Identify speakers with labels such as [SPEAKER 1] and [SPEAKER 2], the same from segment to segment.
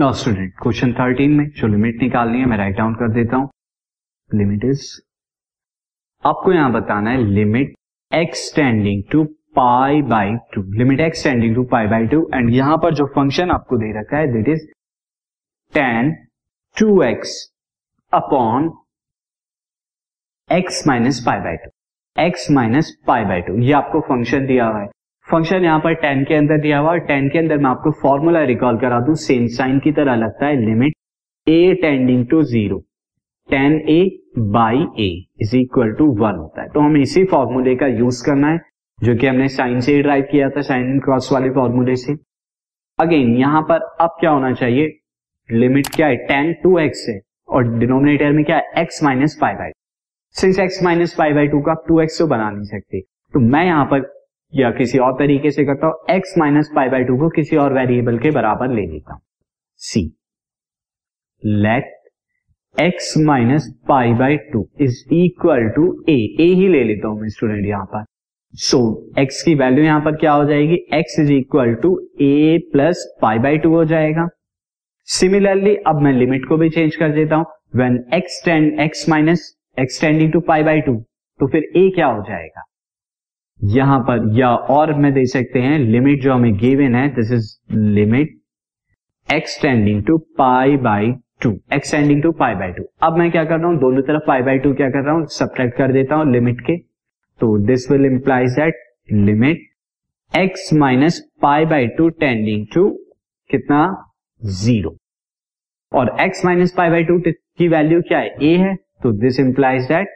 [SPEAKER 1] Now student question 13 में जो limit निकालनी है, मैं राइट डाउन कर देता हूँ। लिमिट इज़ आपको यहाँ बताना है limit x tending to pi by two limit x tending to pi by two and यहाँ पर जो फ़ंक्शन आपको दे रखा है that is tan two x upon x minus pi by two x minus pi by two ये आपको function दिया हुआ है। फ़ंक्शन यहाँ पर टेन के अंदर दिया हुआ और टेन के अंदर मैं आपको फॉर्मूला रिकॉल करा दूँ। सेम साइन की तरह लगता है। Limit a tending to zero tan a by a is equal to one होता है। तो हमें इसी फॉर्मूले का यूज़ करना है, जो कि हमने साइन से ड्राइव किया था साइन एंड क्रॉस वाले फॉर्मूले से। अगेन यहाँ पर अब क्या होना चाहिए? लिमिट क्या है? टेन टू एक्स है। और डिनोमिनेटर में क्या है? X minus five by sin x minus five by two का टू एक्स तो बना नहीं सकते। तो मैं यहाँ पर या किसी और तरीके से करता हूँ x minus pi by two को किसी और वेरिएबल के बराबर ले लेता हूँ। See let x minus pi by two is equal to a a ही ले लेता हूँ मैं स्टूडेंट यहाँ पर। सो so, x की वैल्यू यहाँ पर क्या हो जाएगी? x is equal to a plus pi by two हो जाएगा। सिमिलरली अब मैं लिमिट को भी चेंज कर देता हूँ। When x tend x minus x tending to pi by two तो फिर a क्या हो जाएगा? यहाँ पर, या और में दे सकते हैं लिमिट जो हमें गिवन है this is limit x tending to pi by two x tending to pi by two अब मैं क्या कर रहा हूँ, दोनों तरफ़ पाई बाई टू क्या कर रहा हूँ सब्ट्रैक्ट कर देता हूँ लिमिट के तो this will implies that limit x minus pi by two tending to कितना? ज़ीरो और x minus pi by two की वैल्यू क्या है? a है तो this implies that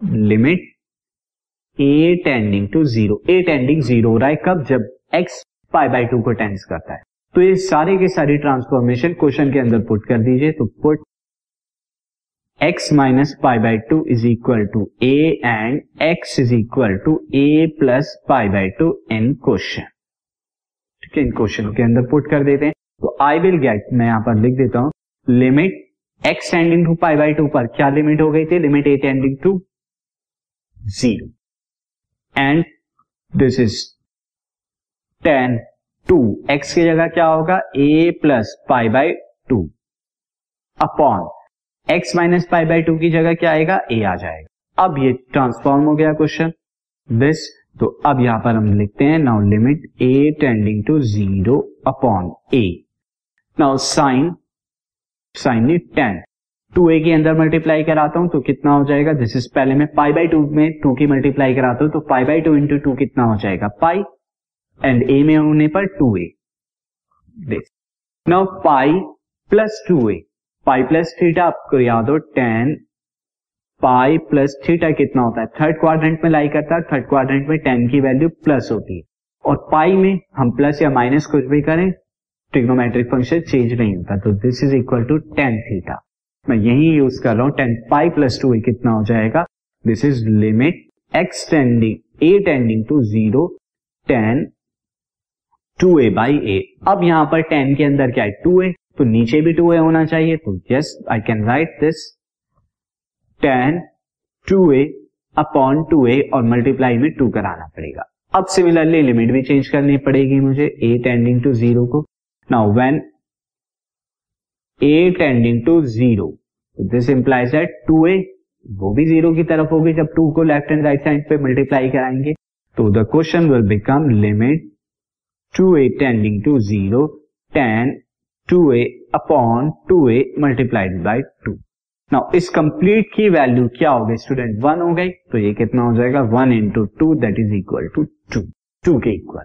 [SPEAKER 1] limit a tending to zero a tending zero हो रहा है कब? जब एक्स पाई बाई टू को टेंस करता है। तो ये सारे के सारी ट्रांसफॉर्मेशन क्वेश्चन के अंदर पुट कर दीजिए। तो put x minus pi by two is equal to a and x is equal to a plus pi by two in question ठीक है, इन क्वेश्चन के अंदर पुट कर देते हैं। तो आई विल गेट मैं यहाँ पर लिख देता हूँ limit x tending to pi by two पर क्या लिमिट हो गई थी? Limit a tending to zero and this is tan two x की जगह क्या होगा? A plus pi by two upon x minus pi by two की जगह क्या आएगा? ए आ जाएगा। अब ये ट्रांसफॉर्म हो गया क्वेश्चन दिस तो अब यहाँ पर हम लिखते हैं now limit a tending to zero upon a now sine sine tan two a के अंदर मल्टीप्लाई कराता हूँ तो कितना हो जाएगा? दिस इज़ पहले मैं पाई बाई टू में टू की मल्टीप्लाई कराता हूँ तो pi by two into two कितना हो जाएगा? पाई एंड ए में होने पर two a now pi plus two a pi plus theta आपको याद हो टेन पाई प्लस थीटा कितना होता है? थर्ड क्वाड्रेंट में लाई करता है थर्ड क्वाड्रेंट में टेन की वैल्यू प्लस होती है। और पाई में हम प्लस या माइनस कुछ भी करें ट्रिग्नोमेट्रिक फ़ंक्शन चेंज नहीं होता। तो this is equal to tan theta मैं यही यूज़ कर रहा हूँ tan pi plus two a कितना हो जाएगा? This is limit x tending a tending to zero tan two a by a अब यहाँ पर टेन के अंदर क्या है? टू ए तो नीचे भी टू ए होना चाहिए। तो yes I can write this tan two a upon two a और मल्टीप्लाई में टू कराना पड़ेगा। अब सिमिलरली लिमिट भी चेंज करनी पड़ेगी मुझे ए टेंडिंग टू ज़ीरो को। Now when a tending to zero this implies that two a वो भी ज़ीरो की तरफ़ होगी जब टू को लेफ़्ट एंड राइट साइड पे मल्टीप्लाई कराएँगे तो the question will become limit two a tending to zero tan two a upon two a multiplied by two now इस कंप्लीट की वैल्यू क्या हो गई? स्टूडेंट वन हो गई तो ये कितना हो जाएगा? One into two that is equal to two two के equal